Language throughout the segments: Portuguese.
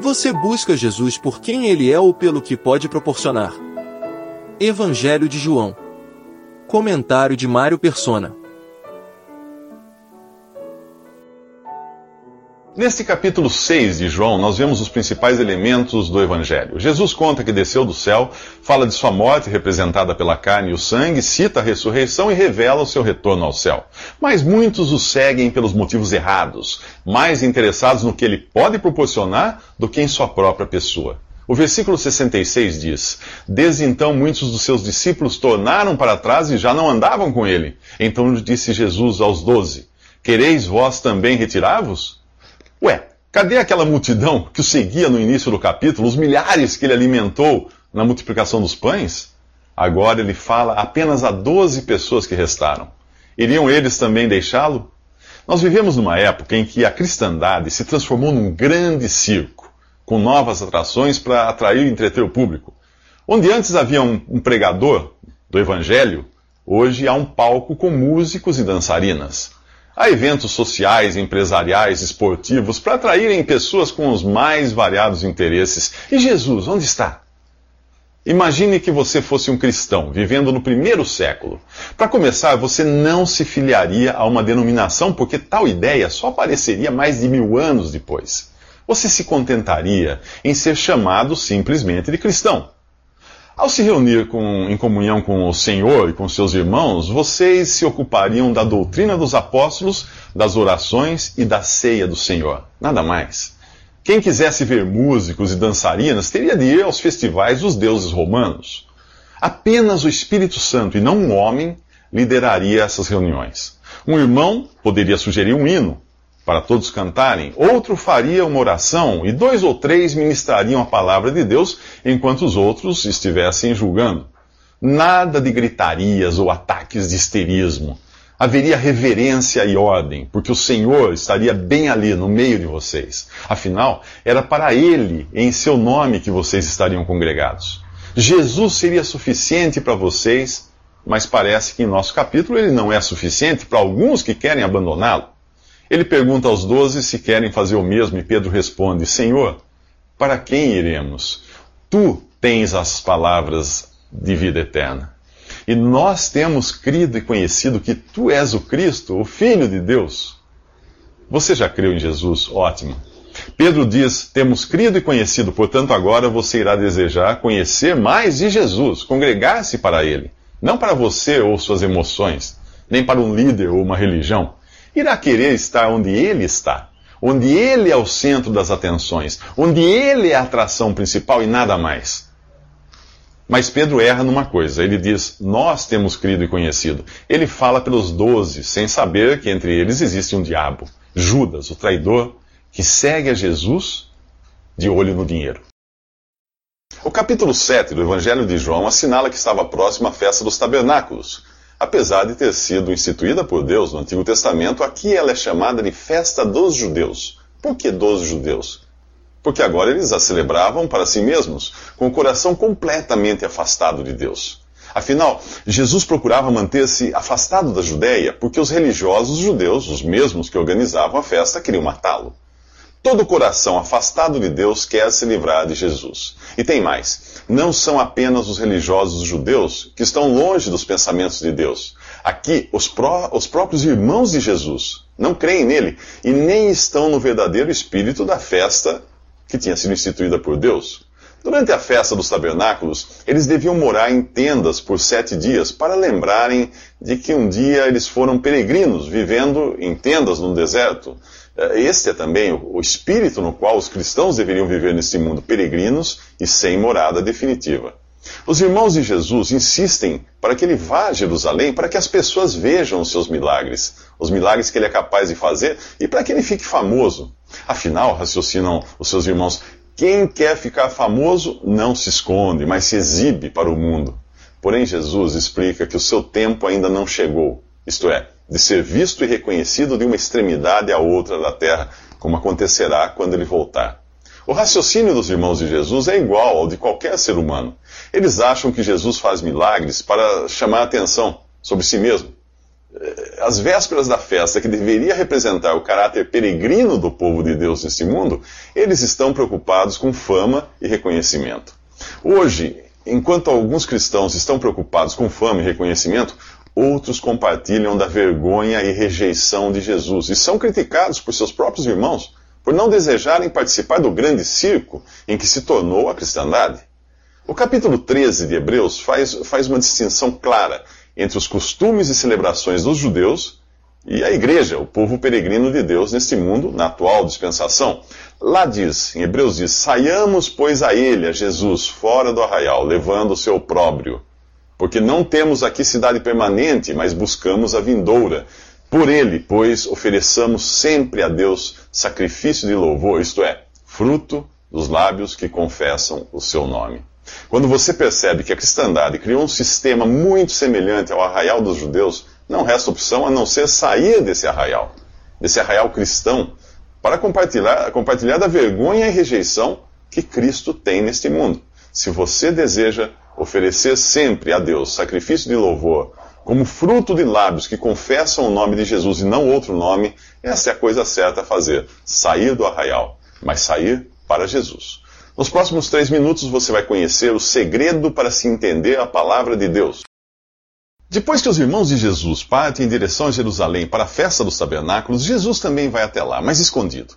Você busca Jesus por quem ele é ou pelo que pode proporcionar? Evangelho de João. Comentário de Mário Persona. Neste capítulo 6 de João, nós vemos os principais elementos do Evangelho. Jesus conta que desceu do céu, fala de sua morte representada pela carne e o sangue, cita a ressurreição e revela o seu retorno ao céu. Mas muitos o seguem pelos motivos errados, mais interessados no que ele pode proporcionar do que em sua própria pessoa. O versículo 66 diz: Desde então muitos dos seus discípulos tornaram para trás e já não andavam com ele. Então disse Jesus aos doze: Quereis vós também retirar-vos? Ué, cadê aquela multidão que o seguia no início do capítulo, os milhares que ele alimentou na multiplicação dos pães? Agora ele fala apenas a doze pessoas que restaram. Iriam eles também deixá-lo? Nós vivemos numa época em que a cristandade se transformou num grande circo, com novas atrações para atrair e entreter o público. Onde antes havia um, um pregador do evangelho, hoje há um palco com músicos e dançarinas. Há eventos sociais, empresariais, esportivos para atraírem pessoas com os mais variados interesses. E Jesus, onde está? Imagine que você fosse um cristão, vivendo no primeiro século. Para começar, você não se filiaria a uma denominação, porque tal ideia só apareceria mais de mil anos depois. Você se contentaria em ser chamado simplesmente de cristão. Ao se reunir com, em comunhão com o Senhor e com seus irmãos, vocês se ocupariam da doutrina dos apóstolos, das orações e da ceia do Senhor. Nada mais. Quem quisesse ver músicos e dançarinas teria de ir aos festivais dos deuses romanos. Apenas o Espírito Santo e não um homem lideraria essas reuniões. Um irmão poderia sugerir um hino, para todos cantarem, outro faria uma oração e dois ou três ministrariam a palavra de Deus enquanto os outros estivessem julgando. Nada de gritarias ou ataques de histerismo. Haveria reverência e ordem, porque o Senhor estaria bem ali no meio de vocês. Afinal, era para Ele, em seu nome, que vocês estariam congregados. Jesus seria suficiente para vocês, mas parece que em nosso capítulo ele não é suficiente para alguns que querem abandoná-lo. Ele pergunta aos doze se querem fazer o mesmo e Pedro responde: Senhor, para quem iremos? Tu tens as palavras de vida eterna. E nós temos crido e conhecido que tu és o Cristo, o Filho de Deus. Você já creu em Jesus? Ótimo. Pedro diz: Temos crido e conhecido, portanto, agora você irá desejar conhecer mais de Jesus, congregar-se para Ele. Não para você ou suas emoções, nem para um líder ou uma religião irá querer estar onde ele está, onde ele é o centro das atenções, onde ele é a atração principal e nada mais. Mas Pedro erra numa coisa, ele diz: Nós temos crido e conhecido. Ele fala pelos doze, sem saber que entre eles existe um diabo, Judas, o traidor, que segue a Jesus de olho no dinheiro. O capítulo 7 do Evangelho de João assinala que estava próxima a festa dos tabernáculos, Apesar de ter sido instituída por Deus no Antigo Testamento, aqui ela é chamada de festa dos judeus. Por que dos judeus? Porque agora eles a celebravam para si mesmos, com o coração completamente afastado de Deus. Afinal, Jesus procurava manter-se afastado da Judéia, porque os religiosos judeus, os mesmos que organizavam a festa, queriam matá-lo. Todo coração afastado de Deus quer se livrar de Jesus. E tem mais: não são apenas os religiosos judeus que estão longe dos pensamentos de Deus. Aqui, os, pró os próprios irmãos de Jesus não creem nele e nem estão no verdadeiro espírito da festa que tinha sido instituída por Deus. Durante a festa dos tabernáculos, eles deviam morar em tendas por sete dias para lembrarem de que um dia eles foram peregrinos, vivendo em tendas no deserto. Eh, este é também o espírito no qual os cristãos deveriam viver neste mundo, peregrinos e sem morada definitiva. Os irmãos de Jesus insistem para que ele vá a Jerusalém para que as pessoas vejam os seus milagres, os milagres que ele é capaz de fazer e para que ele fique famoso. Afinal, raciocinam os seus irmãos, quem quer ficar famoso não se esconde, mas se exibe para o mundo. Porém, Jesus explica que o seu tempo ainda não chegou, isto é, de ser visto e reconhecido de uma extremidade à outra da terra, como acontecerá quando ele voltar. O raciocínio dos irmãos de Jesus é igual ao de qualquer ser humano. Eles acham que Jesus faz milagres para chamar a atenção sobre si mesmo. As vésperas da festa, que deveria representar o caráter peregrino do povo de Deus neste mundo, eles estão preocupados com fama e reconhecimento. Hoje, enquanto alguns cristãos estão preocupados com fama e reconhecimento, outros compartilham da vergonha e rejeição de Jesus e são criticados por seus próprios irmãos por não desejarem participar do grande circo em que se tornou a cristandade. O capítulo 13 de Hebreus faz, faz uma distinção clara entre os costumes e celebrações dos judeus e a igreja, o povo peregrino de Deus neste mundo, na atual dispensação. Lá diz, em Hebreus diz: Saiamos, pois, a ele, a Jesus, fora do arraial, levando o seu opróbrio. Porque não temos aqui cidade permanente, mas buscamos a vindoura. Por ele, pois, ofereçamos sempre a Deus sacrifício de louvor, isto é, fruto dos lábios que confessam o seu nome. Quando você percebe que a cristandade criou um sistema muito semelhante ao arraial dos judeus, não resta opção a não ser sair desse arraial, desse arraial cristão, para compartilhar, compartilhar da vergonha e rejeição que Cristo tem neste mundo. Se você deseja oferecer sempre a Deus sacrifício de louvor, como fruto de lábios que confessam o nome de Jesus e não outro nome, essa é a coisa certa a fazer: sair do arraial, mas sair para Jesus. Nos próximos três minutos você vai conhecer o segredo para se entender a palavra de Deus. Depois que os irmãos de Jesus partem em direção a Jerusalém para a festa dos tabernáculos, Jesus também vai até lá, mas escondido.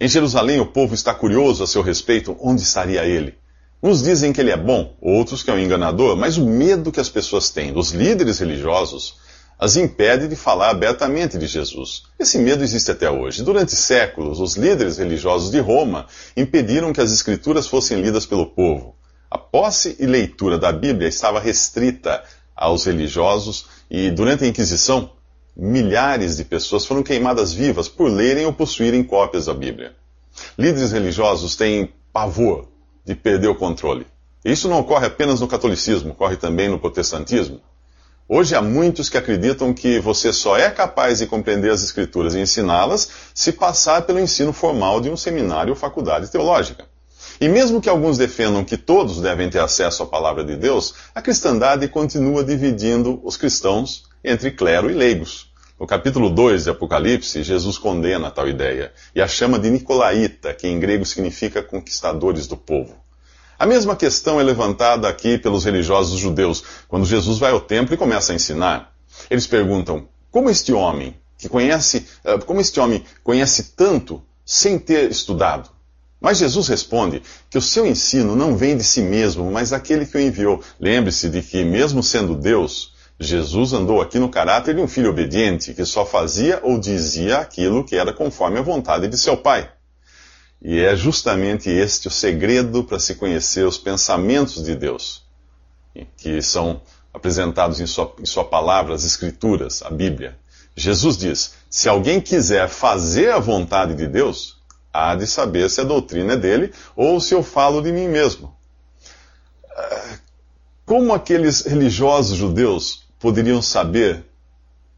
Em Jerusalém, o povo está curioso a seu respeito onde estaria ele. Uns dizem que ele é bom, outros que é um enganador, mas o medo que as pessoas têm dos líderes religiosos as impede de falar abertamente de Jesus. Esse medo existe até hoje. Durante séculos, os líderes religiosos de Roma impediram que as escrituras fossem lidas pelo povo. A posse e leitura da Bíblia estava restrita aos religiosos e, durante a Inquisição, milhares de pessoas foram queimadas vivas por lerem ou possuírem cópias da Bíblia. Líderes religiosos têm pavor de perder o controle. Isso não ocorre apenas no catolicismo, ocorre também no protestantismo. Hoje há muitos que acreditam que você só é capaz de compreender as Escrituras e ensiná-las se passar pelo ensino formal de um seminário ou faculdade teológica. E mesmo que alguns defendam que todos devem ter acesso à palavra de Deus, a cristandade continua dividindo os cristãos entre clero e leigos. No capítulo 2 de Apocalipse, Jesus condena tal ideia e a chama de Nicolaíta, que em grego significa conquistadores do povo. A mesma questão é levantada aqui pelos religiosos judeus, quando Jesus vai ao templo e começa a ensinar. Eles perguntam: como este homem, que conhece, eh, como este homem conhece tanto sem ter estudado? Mas Jesus responde que o seu ensino não vem de si mesmo, mas daquele que o enviou. Lembre-se de que, mesmo sendo Deus, Jesus andou aqui no caráter de um filho obediente, que só fazia ou dizia aquilo que era conforme a vontade de seu pai. E é justamente este o segredo para se conhecer os pensamentos de Deus, que são apresentados em sua, em sua palavra, as Escrituras, a Bíblia. Jesus diz: se alguém quiser fazer a vontade de Deus, há de saber se a doutrina é dele ou se eu falo de mim mesmo. Ah, como aqueles religiosos judeus poderiam saber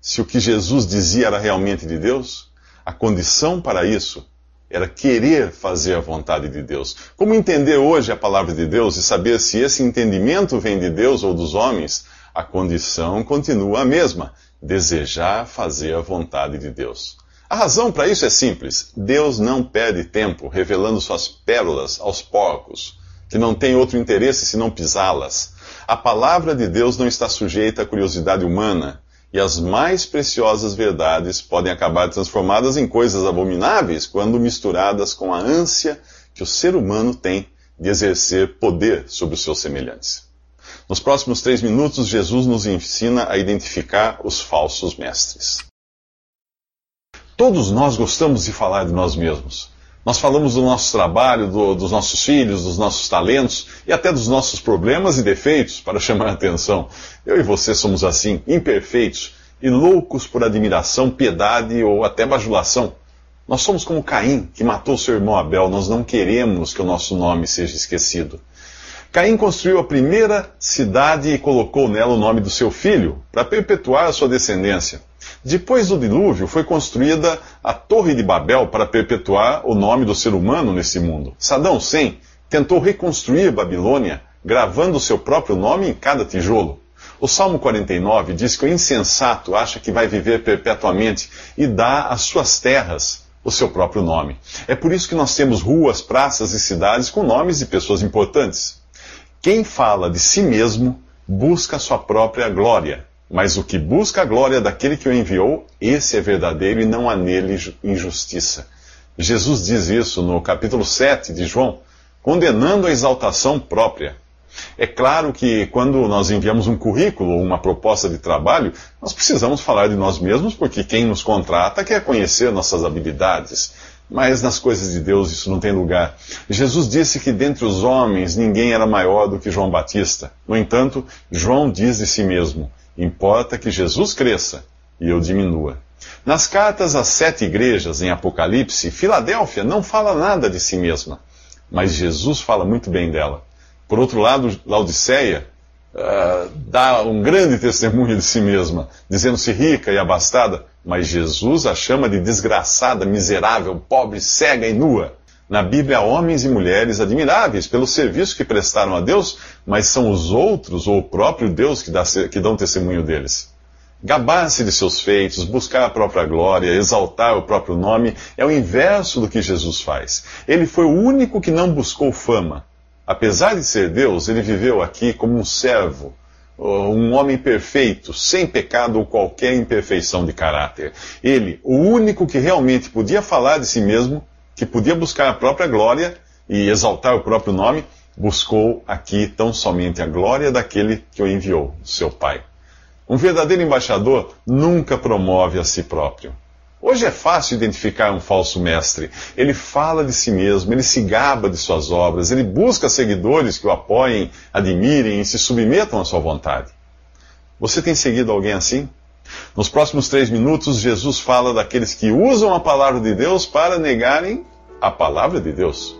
se o que Jesus dizia era realmente de Deus? A condição para isso era querer fazer a vontade de Deus. Como entender hoje a palavra de Deus e saber se esse entendimento vem de Deus ou dos homens? A condição continua a mesma: desejar fazer a vontade de Deus. A razão para isso é simples: Deus não perde tempo revelando suas pérolas aos porcos, que não têm outro interesse senão pisá-las. A palavra de Deus não está sujeita à curiosidade humana, e as mais preciosas verdades podem acabar transformadas em coisas abomináveis quando misturadas com a ânsia que o ser humano tem de exercer poder sobre os seus semelhantes. Nos próximos três minutos, Jesus nos ensina a identificar os falsos mestres. Todos nós gostamos de falar de nós mesmos. Nós falamos do nosso trabalho, do, dos nossos filhos, dos nossos talentos e até dos nossos problemas e defeitos para chamar a atenção. Eu e você somos assim, imperfeitos e loucos por admiração, piedade ou até bajulação. Nós somos como Caim, que matou seu irmão Abel. Nós não queremos que o nosso nome seja esquecido. Caim construiu a primeira cidade e colocou nela o nome do seu filho, para perpetuar a sua descendência. Depois do dilúvio, foi construída a Torre de Babel para perpetuar o nome do ser humano nesse mundo. Saddam Hussein tentou reconstruir Babilônia, gravando seu próprio nome em cada tijolo. O Salmo 49 diz que o insensato acha que vai viver perpetuamente e dá às suas terras o seu próprio nome. É por isso que nós temos ruas, praças e cidades com nomes de pessoas importantes. Quem fala de si mesmo busca a sua própria glória, mas o que busca a glória daquele que o enviou, esse é verdadeiro e não há nele injustiça. Jesus diz isso no capítulo 7 de João, condenando a exaltação própria. É claro que quando nós enviamos um currículo ou uma proposta de trabalho, nós precisamos falar de nós mesmos, porque quem nos contrata quer conhecer nossas habilidades. Mas nas coisas de Deus isso não tem lugar. Jesus disse que dentre os homens ninguém era maior do que João Batista. No entanto, João diz de si mesmo: importa que Jesus cresça e eu diminua. Nas cartas às sete igrejas em Apocalipse, Filadélfia não fala nada de si mesma, mas Jesus fala muito bem dela. Por outro lado, Laodiceia uh, dá um grande testemunho de si mesma, dizendo-se rica e abastada, mas Jesus a chama de desgraçada, miserável, pobre, cega e nua. Na Bíblia há homens e mulheres admiráveis pelo serviço que prestaram a Deus, mas são os outros ou o próprio Deus que, dá, que dão testemunho deles. Gabar-se de seus feitos, buscar a própria glória, exaltar o próprio nome, é o inverso do que Jesus faz. Ele foi o único que não buscou fama, Apesar de ser Deus, ele viveu aqui como um servo, um homem perfeito, sem pecado ou qualquer imperfeição de caráter. Ele, o único que realmente podia falar de si mesmo, que podia buscar a própria glória e exaltar o próprio nome, buscou aqui tão somente a glória daquele que o enviou, seu Pai. Um verdadeiro embaixador nunca promove a si próprio. Hoje é fácil identificar um falso mestre. Ele fala de si mesmo, ele se gaba de suas obras, ele busca seguidores que o apoiem, admirem e se submetam à sua vontade. Você tem seguido alguém assim? Nos próximos três minutos, Jesus fala daqueles que usam a palavra de Deus para negarem a palavra de Deus.